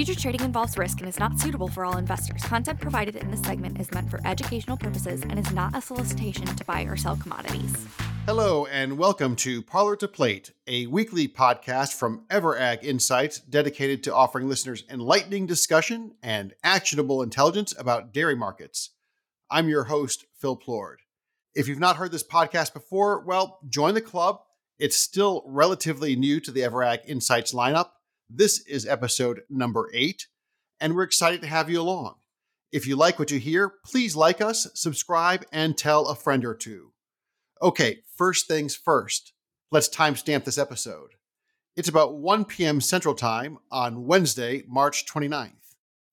Future trading involves risk and is not suitable for all investors. Content provided in this segment is meant for educational purposes and is not a solicitation to buy or sell commodities. Hello, and welcome to Parlor to Plate, a weekly podcast from EverAg Insights dedicated to offering listeners enlightening discussion and actionable intelligence about dairy markets. I'm your host, Phil Plourd. If you've not heard this podcast before, well, join the club. It's still relatively new to the EverAg Insights lineup this is episode number eight, and we're excited to have you along. If you like what you hear, please like us, subscribe, and tell a friend or two. Okay, first things first, let's timestamp this episode. It's about 1 p.m. Central Time on Wednesday, March 29th.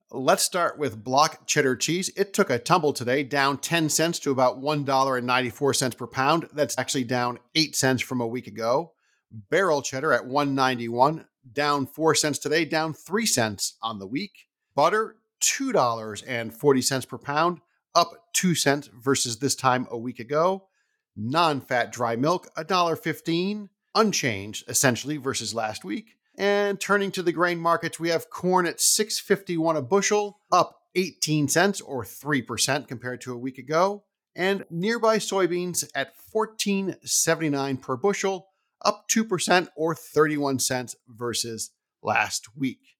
Let's start with block cheddar cheese. It took a tumble today, down 10 cents to about $1.94 per pound. That's actually down 8 cents from a week ago. Barrel cheddar at 191, down 4 cents today, down 3 cents on the week. Butter, $2.40 per pound, up 2 cents versus this time a week ago. Non-fat dry milk, $1.15, unchanged essentially versus last week. And turning to the grain markets, we have corn at 651 a bushel, up 18 cents or 3% compared to a week ago. And nearby soybeans at 14.79 per bushel, up 2% or 31 cents versus last week.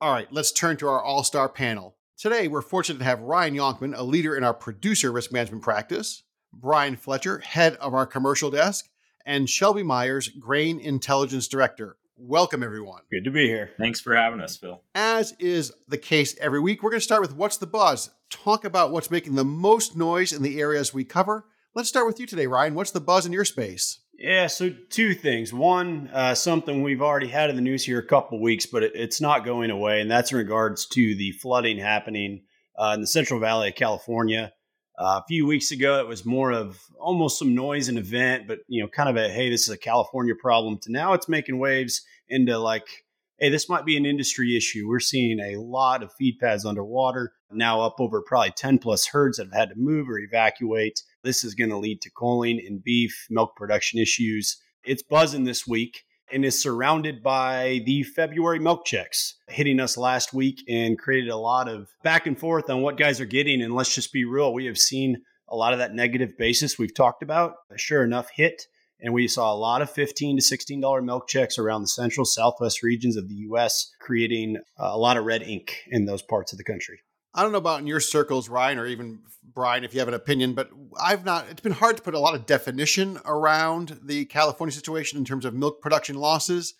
All right, let's turn to our all star panel. Today, we're fortunate to have Ryan Yonkman, a leader in our producer risk management practice, Brian Fletcher, head of our commercial desk, and Shelby Myers, grain intelligence director. Welcome, everyone. Good to be here. Thanks for having us, Phil. As is the case every week, we're going to start with What's the Buzz? Talk about what's making the most noise in the areas we cover. Let's start with you today, Ryan. What's the buzz in your space? Yeah, so two things. One, uh, something we've already had in the news here a couple weeks, but it, it's not going away, and that's in regards to the flooding happening uh, in the Central Valley of California. Uh, a few weeks ago, it was more of almost some noise and event, but you know, kind of a hey, this is a California problem. To now, it's making waves into like, hey, this might be an industry issue. We're seeing a lot of feed pads underwater now, up over probably ten plus herds that have had to move or evacuate. This is going to lead to culling in beef, milk production issues. It's buzzing this week and is surrounded by the February milk checks hitting us last week and created a lot of back and forth on what guys are getting. And let's just be real, we have seen a lot of that negative basis we've talked about. Sure enough, hit. And we saw a lot of 15 to $16 milk checks around the central, southwest regions of the US, creating uh, a lot of red ink in those parts of the country. I don't know about in your circles, Ryan, or even Brian, if you have an opinion, but I've not, it's been hard to put a lot of definition around the California situation in terms of milk production losses.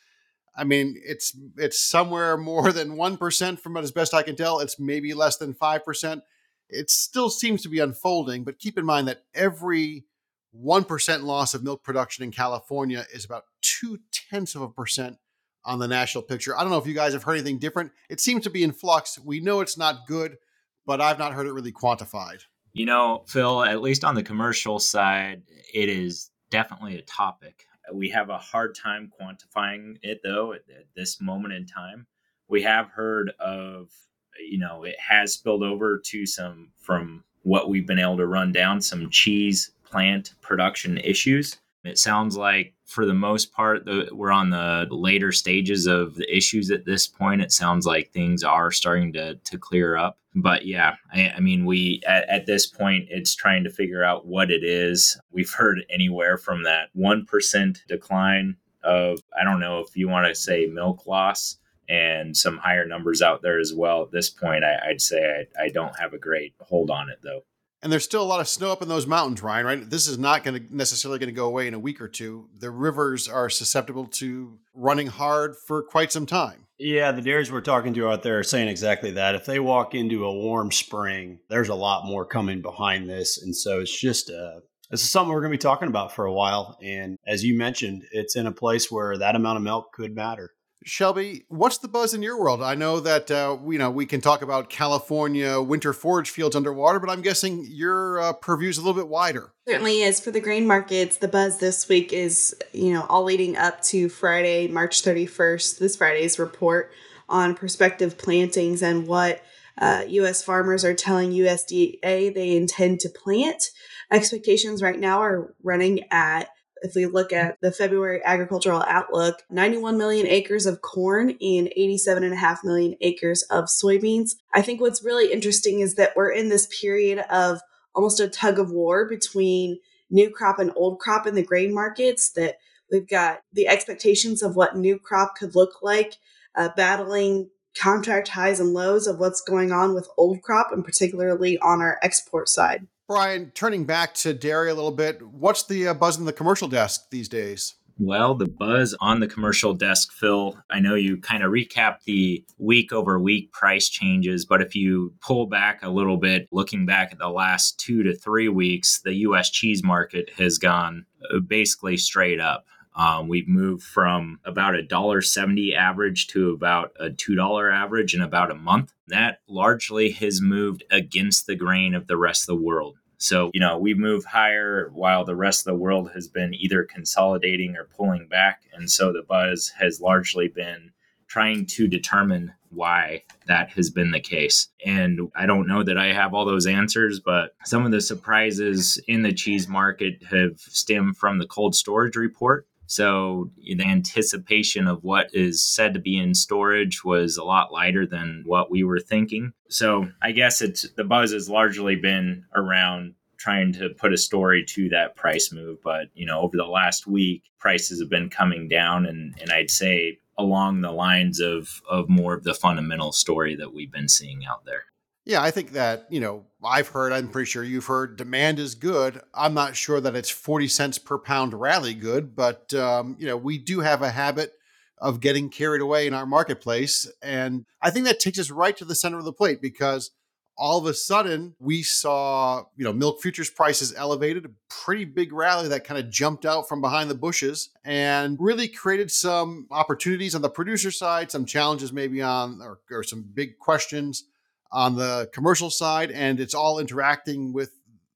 I mean, it's it's somewhere more than 1% from as best I can tell. It's maybe less than 5%. It still seems to be unfolding, but keep in mind that every 1% loss of milk production in California is about two tenths of a percent on the national picture. I don't know if you guys have heard anything different. It seems to be in flux. We know it's not good, but I've not heard it really quantified. You know, Phil, at least on the commercial side, it is definitely a topic. We have a hard time quantifying it, though, at, at this moment in time. We have heard of, you know, it has spilled over to some, from what we've been able to run down, some cheese plant production issues. It sounds like, for the most part, the, we're on the later stages of the issues at this point. It sounds like things are starting to to clear up. But yeah, I, I mean, we at, at this point, it's trying to figure out what it is. We've heard anywhere from that one percent decline of I don't know if you want to say milk loss and some higher numbers out there as well. At this point, I, would say I, I don't have a great hold on it though. And there's still a lot of snow up in those mountains, Ryan, right? This is not going to necessarily going to go away in a week or two. The rivers are susceptible to running hard for quite some time. Yeah, the dairies we're talking to out there are saying exactly that. If they walk into a warm spring, there's a lot more coming behind this. And so it's just uh, this is something we're going to be talking about for a while. And as you mentioned, it's in a place where that amount of milk could matter. Shelby, what's the buzz in your world? I know that uh, you know we can talk about California winter forage fields underwater, but I'm guessing your uh, purview is a little bit wider. Certainly is for the grain markets. The buzz this week is you know all leading up to Friday, March 31st. This Friday's report on prospective plantings and what uh, U.S. farmers are telling USDA they intend to plant. Expectations right now are running at if we look at the February agricultural outlook, 91 million acres of corn and 87.5 million acres of soybeans. I think what's really interesting is that we're in this period of almost a tug of war between new crop and old crop in the grain markets that we've got the expectations of what new crop could look like uh, battling contract highs and lows of what's going on with old crop and particularly on our export side Brian, turning back to dairy a little bit, what's the uh, buzz in the commercial desk these days? Well, the buzz on the commercial desk, Phil, I know you kind of recap the week over week price changes, but if you pull back a little bit, looking back at the last two to three weeks, the US cheese market has gone uh, basically straight up. Um, we've moved from about a dollar seventy average to about a two dollar average in about a month. That largely has moved against the grain of the rest of the world. So, you know, we've moved higher while the rest of the world has been either consolidating or pulling back. And so the buzz has largely been trying to determine why that has been the case. And I don't know that I have all those answers, but some of the surprises in the cheese market have stemmed from the cold storage report. So the anticipation of what is said to be in storage was a lot lighter than what we were thinking. So I guess it's the buzz has largely been around trying to put a story to that price move. But you know, over the last week, prices have been coming down, and and I'd say along the lines of of more of the fundamental story that we've been seeing out there. Yeah, I think that, you know, I've heard, I'm pretty sure you've heard, demand is good. I'm not sure that it's 40 cents per pound rally good, but, um, you know, we do have a habit of getting carried away in our marketplace. And I think that takes us right to the center of the plate because all of a sudden we saw, you know, milk futures prices elevated, a pretty big rally that kind of jumped out from behind the bushes and really created some opportunities on the producer side, some challenges maybe on, or, or some big questions on the commercial side, and it's all interacting with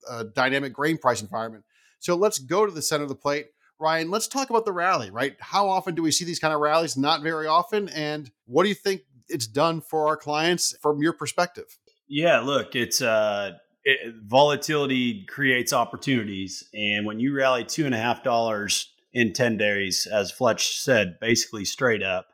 a dynamic grain price environment. So let's go to the center of the plate. Ryan, let's talk about the rally, right? How often do we see these kind of rallies? Not very often. And what do you think it's done for our clients from your perspective? Yeah, look, it's uh, it, volatility creates opportunities. And when you rally two and a half dollars in 10 days, as Fletch said, basically straight up,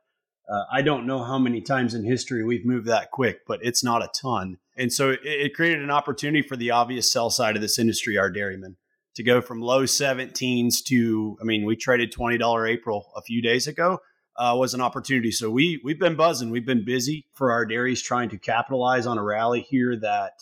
uh, I don't know how many times in history we've moved that quick, but it's not a ton. And so it, it created an opportunity for the obvious sell side of this industry, our dairymen, to go from low 17s to, I mean, we traded $20 April a few days ago. Uh, was an opportunity. So we we've been buzzing. We've been busy for our dairies trying to capitalize on a rally here that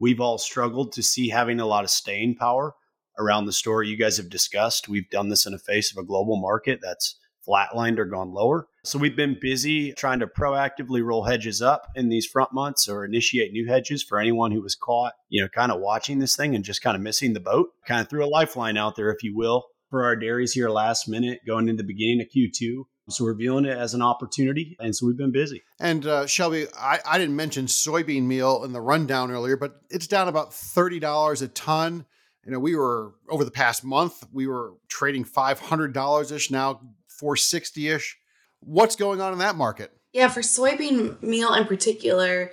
we've all struggled to see having a lot of staying power around the store. You guys have discussed. We've done this in the face of a global market that's flatlined or gone lower. So we've been busy trying to proactively roll hedges up in these front months or initiate new hedges for anyone who was caught, you know, kind of watching this thing and just kind of missing the boat. Kind of threw a lifeline out there, if you will, for our dairies here last minute going into the beginning of Q2. So we're viewing it as an opportunity. And so we've been busy. And uh, Shelby, I, I didn't mention soybean meal in the rundown earlier, but it's down about $30 a ton you know, we were over the past month, we were trading $500 ish now 460 ish. What's going on in that market? Yeah, for soybean meal in particular,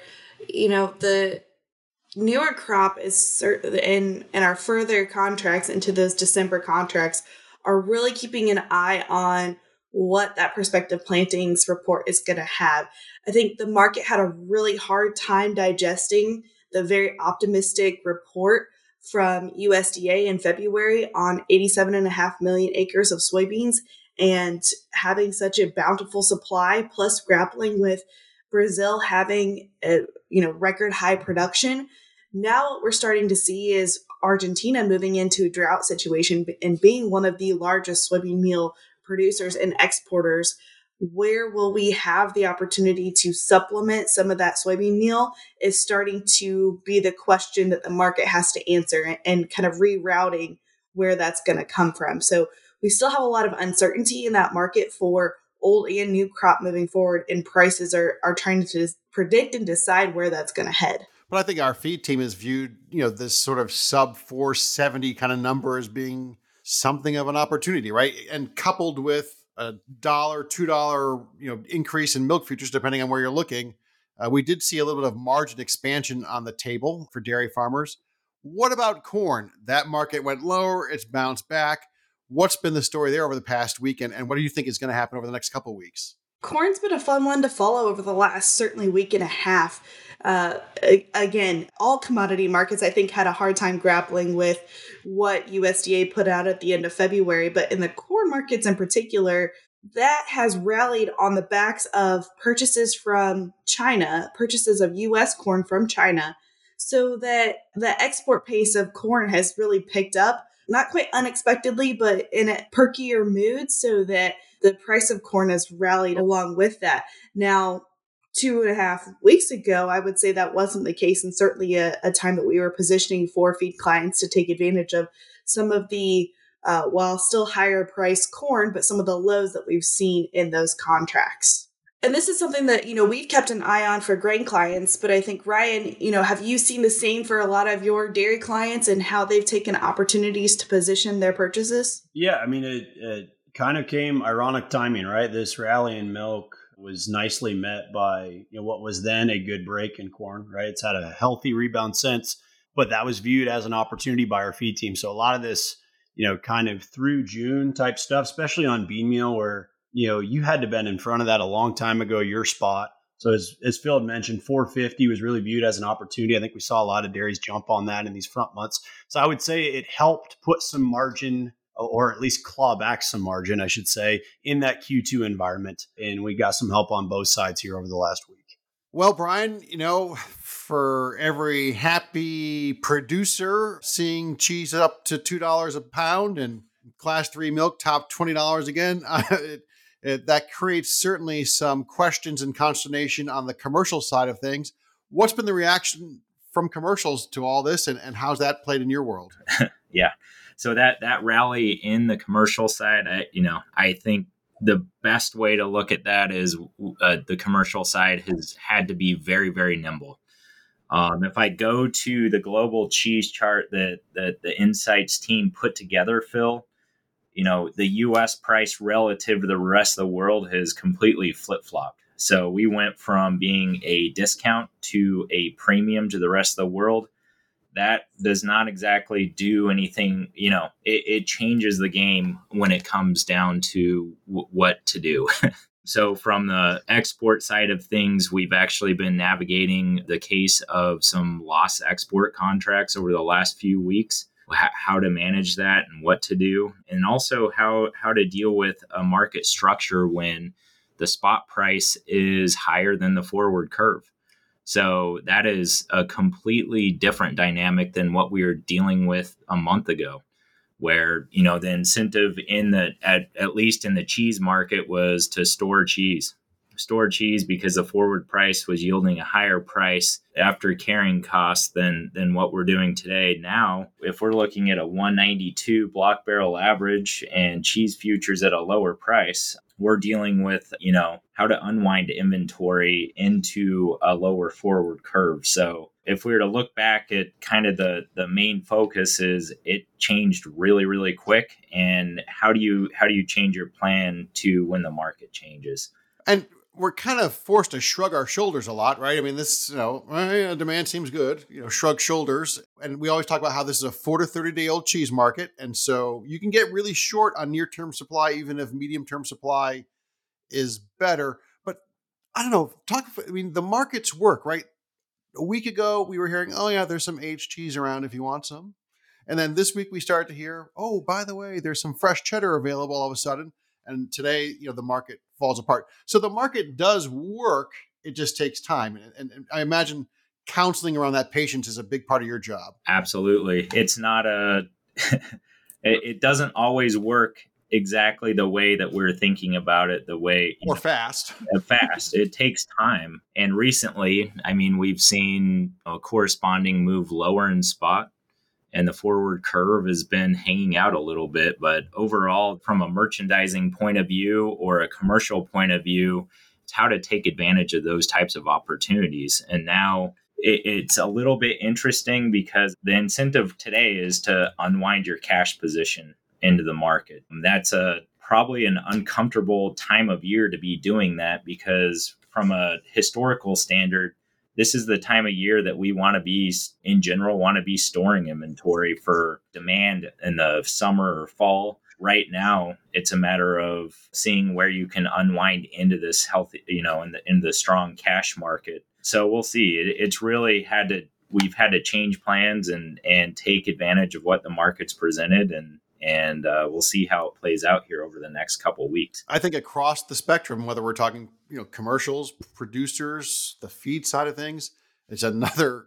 you know, the newer crop is certain in and our further contracts into those December contracts are really keeping an eye on what that prospective plantings report is going to have. I think the market had a really hard time digesting the very optimistic report from USDA in February on 87.5 million acres of soybeans and having such a bountiful supply plus grappling with Brazil having a you know record high production now what we're starting to see is Argentina moving into a drought situation and being one of the largest soybean meal producers and exporters where will we have the opportunity to supplement some of that soybean meal is starting to be the question that the market has to answer and kind of rerouting where that's going to come from. So we still have a lot of uncertainty in that market for old and new crop moving forward, and prices are are trying to predict and decide where that's going to head. But I think our feed team has viewed, you know, this sort of sub 470 kind of number as being something of an opportunity, right? And coupled with a dollar, two dollar, you know, increase in milk futures, depending on where you're looking, uh, we did see a little bit of margin expansion on the table for dairy farmers. What about corn? That market went lower; it's bounced back. What's been the story there over the past week, and, and what do you think is going to happen over the next couple weeks? Corn's been a fun one to follow over the last certainly week and a half. Uh, again, all commodity markets I think had a hard time grappling with what USDA put out at the end of February, but in the corn markets in particular, that has rallied on the backs of purchases from China, purchases of US corn from China, so that the export pace of corn has really picked up, not quite unexpectedly, but in a perkier mood, so that the price of corn has rallied along with that. Now, two and a half weeks ago, I would say that wasn't the case, and certainly a, a time that we were positioning for feed clients to take advantage of some of the, uh, while still higher price corn, but some of the lows that we've seen in those contracts. And this is something that, you know, we've kept an eye on for grain clients, but I think Ryan, you know, have you seen the same for a lot of your dairy clients and how they've taken opportunities to position their purchases? Yeah, I mean, it, it kind of came ironic timing, right? This rally in milk was nicely met by you know, what was then a good break in corn, right? It's had a healthy rebound since, but that was viewed as an opportunity by our feed team. So a lot of this, you know, kind of through June type stuff, especially on bean meal, where you know you had to been in front of that a long time ago, your spot. So as as Phil had mentioned, 450 was really viewed as an opportunity. I think we saw a lot of dairies jump on that in these front months. So I would say it helped put some margin or at least claw back some margin, I should say, in that Q2 environment. And we got some help on both sides here over the last week. Well, Brian, you know, for every happy producer seeing cheese up to $2 a pound and class three milk top $20 again, it, it, that creates certainly some questions and consternation on the commercial side of things. What's been the reaction from commercials to all this, and, and how's that played in your world? yeah so that that rally in the commercial side, I, you know, I think the best way to look at that is uh, the commercial side has had to be very very nimble. Um, if I go to the global cheese chart that, that the Insights team put together, Phil, you know, the US price relative to the rest of the world has completely flip flopped. So we went from being a discount to a premium to the rest of the world that does not exactly do anything. You know, it, it changes the game when it comes down to w- what to do. so, from the export side of things, we've actually been navigating the case of some lost export contracts over the last few weeks how to manage that and what to do and also how how to deal with a market structure when the spot price is higher than the forward curve. So that is a completely different dynamic than what we were dealing with a month ago, where you know the incentive in the at, at least in the cheese market was to store cheese, store cheese because the forward price was yielding a higher price after carrying costs than than what we're doing today. Now, if we're looking at a 192 block barrel average and cheese futures at a lower price, we're dealing with, you know, how to unwind inventory into a lower forward curve. So if we were to look back at kind of the the main focus is it changed really really quick and how do you how do you change your plan to when the market changes and we're kind of forced to shrug our shoulders a lot, right? I mean, this, you know, eh, demand seems good, you know, shrug shoulders. And we always talk about how this is a four to 30 day old cheese market. And so you can get really short on near term supply, even if medium term supply is better. But I don't know, talk, I mean, the markets work, right? A week ago, we were hearing, oh, yeah, there's some aged cheese around if you want some. And then this week, we start to hear, oh, by the way, there's some fresh cheddar available all of a sudden. And today, you know, the market falls apart. So the market does work. It just takes time. And, and, and I imagine counseling around that patience is a big part of your job. Absolutely. It's not a, it doesn't always work exactly the way that we're thinking about it the way or know, fast uh, fast it takes time and recently i mean we've seen a corresponding move lower in spot and the forward curve has been hanging out a little bit. But overall, from a merchandising point of view or a commercial point of view, it's how to take advantage of those types of opportunities. And now it, it's a little bit interesting because the incentive today is to unwind your cash position into the market. And that's a probably an uncomfortable time of year to be doing that because from a historical standard this is the time of year that we want to be in general want to be storing inventory for demand in the summer or fall right now it's a matter of seeing where you can unwind into this healthy, you know, in the in the strong cash market. So we'll see. It, it's really had to we've had to change plans and and take advantage of what the market's presented and and uh, we'll see how it plays out here over the next couple weeks. I think across the spectrum, whether we're talking you know commercials, producers, the feed side of things, it's another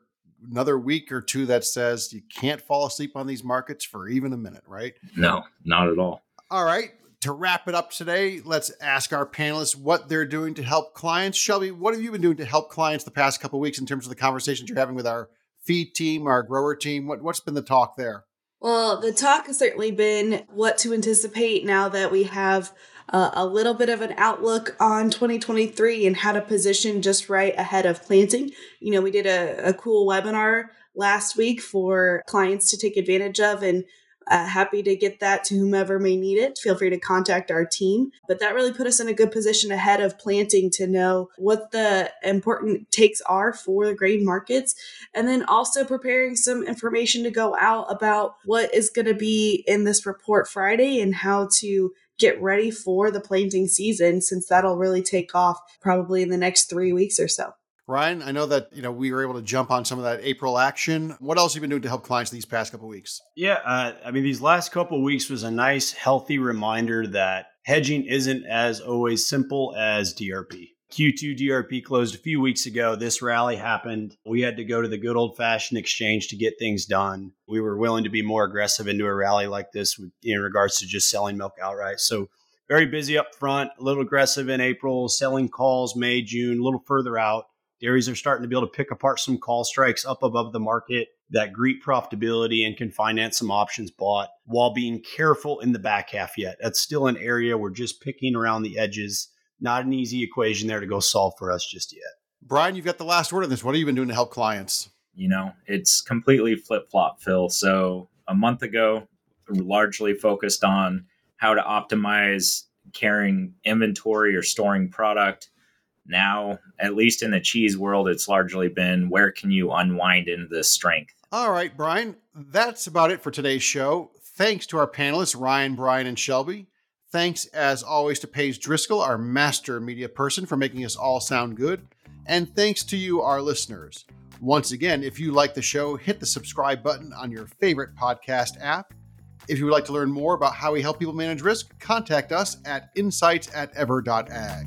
another week or two that says you can't fall asleep on these markets for even a minute, right? No, not at all. All right. To wrap it up today, let's ask our panelists what they're doing to help clients. Shelby, what have you been doing to help clients the past couple weeks in terms of the conversations you're having with our feed team, our grower team? What, what's been the talk there? Well, the talk has certainly been what to anticipate now that we have uh, a little bit of an outlook on 2023 and how to position just right ahead of planting. You know, we did a, a cool webinar last week for clients to take advantage of and uh, happy to get that to whomever may need it. Feel free to contact our team. But that really put us in a good position ahead of planting to know what the important takes are for the grain markets. And then also preparing some information to go out about what is going to be in this report Friday and how to get ready for the planting season since that'll really take off probably in the next three weeks or so. Ryan, I know that you know we were able to jump on some of that April action. What else have you been doing to help clients these past couple weeks? Yeah, uh, I mean these last couple weeks was a nice, healthy reminder that hedging isn't as always simple as DRP. Q2 DRP closed a few weeks ago. This rally happened. We had to go to the good old fashioned exchange to get things done. We were willing to be more aggressive into a rally like this in regards to just selling milk outright. So, very busy up front, a little aggressive in April, selling calls May, June, a little further out. Dairies are starting to be able to pick apart some call strikes up above the market that greet profitability and can finance some options bought while being careful in the back half yet. That's still an area we're just picking around the edges not an easy equation there to go solve for us just yet. Brian, you've got the last word on this. What have you been doing to help clients? You know, it's completely flip flop, Phil. So a month ago, largely focused on how to optimize carrying inventory or storing product. Now, at least in the cheese world, it's largely been where can you unwind into the strength? All right, Brian, that's about it for today's show. Thanks to our panelists, Ryan, Brian, and Shelby. Thanks, as always, to Paige Driscoll, our master media person, for making us all sound good. And thanks to you, our listeners. Once again, if you like the show, hit the subscribe button on your favorite podcast app. If you would like to learn more about how we help people manage risk, contact us at insights at ever.ag.